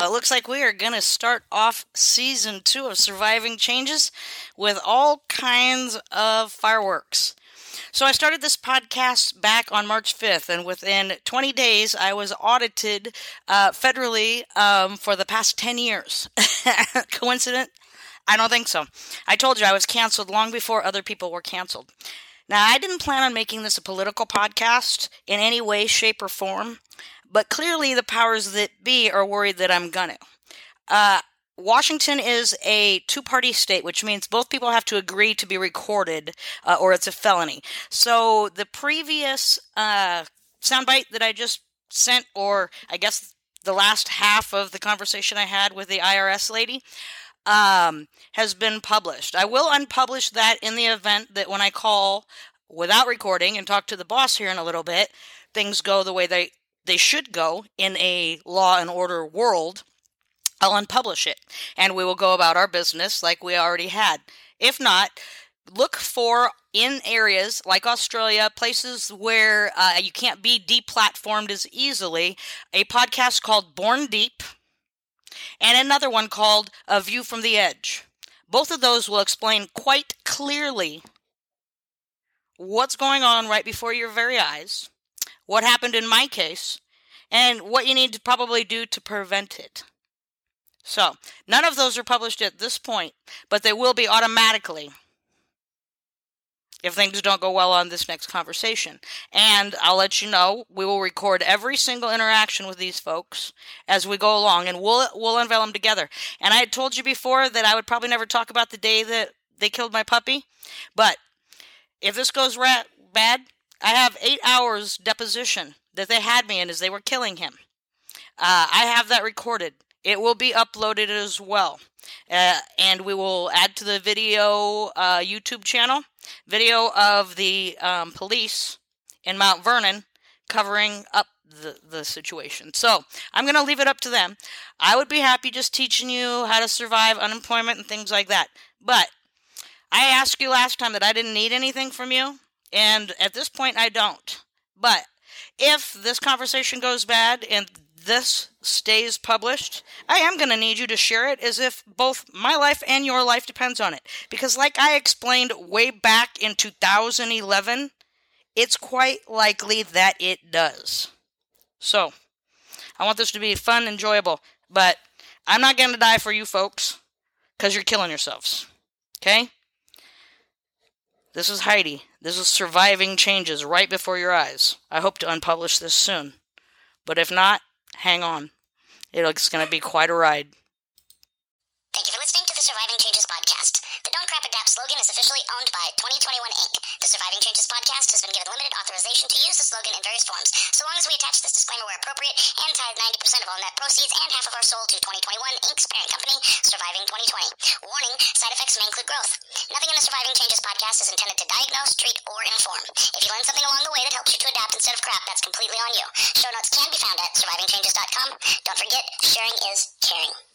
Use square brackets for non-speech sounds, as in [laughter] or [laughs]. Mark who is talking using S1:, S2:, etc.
S1: it looks like we are going to start off season two of Surviving Changes with all kinds of fireworks. So, I started this podcast back on March 5th, and within 20 days, I was audited uh, federally um, for the past 10 years. [laughs] Coincident? I don't think so. I told you I was canceled long before other people were canceled. Now, I didn't plan on making this a political podcast in any way, shape, or form, but clearly the powers that be are worried that I'm gonna. Uh, Washington is a two party state, which means both people have to agree to be recorded uh, or it's a felony. So the previous uh, soundbite that I just sent, or I guess the last half of the conversation I had with the IRS lady, um, has been published. I will unpublish that in the event that when I call without recording and talk to the boss here in a little bit, things go the way they, they should go in a law and order world. I'll unpublish it and we will go about our business like we already had. If not, look for in areas like Australia, places where uh, you can't be deplatformed as easily, a podcast called Born Deep and another one called A View from the Edge. Both of those will explain quite clearly what's going on right before your very eyes, what happened in my case, and what you need to probably do to prevent it. So, none of those are published at this point, but they will be automatically if things don't go well on this next conversation. And I'll let you know, we will record every single interaction with these folks as we go along and we'll we'll unveil them together. And I had told you before that I would probably never talk about the day that they killed my puppy, but if this goes ra- bad, I have 8 hours deposition that they had me in as they were killing him. Uh, I have that recorded. It will be uploaded as well. Uh, and we will add to the video uh, YouTube channel video of the um, police in Mount Vernon covering up the, the situation. So I'm going to leave it up to them. I would be happy just teaching you how to survive unemployment and things like that. But I asked you last time that I didn't need anything from you, and at this point I don't. But if this conversation goes bad and this stays published, I am going to need you to share it as if both my life and your life depends on it. Because, like I explained way back in 2011, it's quite likely that it does. So, I want this to be fun, enjoyable, but I'm not going to die for you folks because you're killing yourselves. Okay? This is Heidi. This is surviving changes right before your eyes. I hope to unpublish this soon. But if not, hang on. It's going to be quite a ride.
S2: Thank you for listening to the Surviving Changes podcast. The Don't Crap Adapt slogan is officially owned by 2021 Inc. The Surviving Changes podcast has been given limited authorization to use the slogan in various forms, so long as we attach this disclaimer where appropriate and tithe 90% of all net proceeds and half of our soul to 2021 Inc.'s parent company, Surviving 2020. Side effects may include growth. Nothing in the Surviving Changes podcast is intended to diagnose, treat, or inform. If you learn something along the way that helps you to adapt instead of crap, that's completely on you. Show notes can be found at survivingchanges.com. Don't forget, sharing is caring.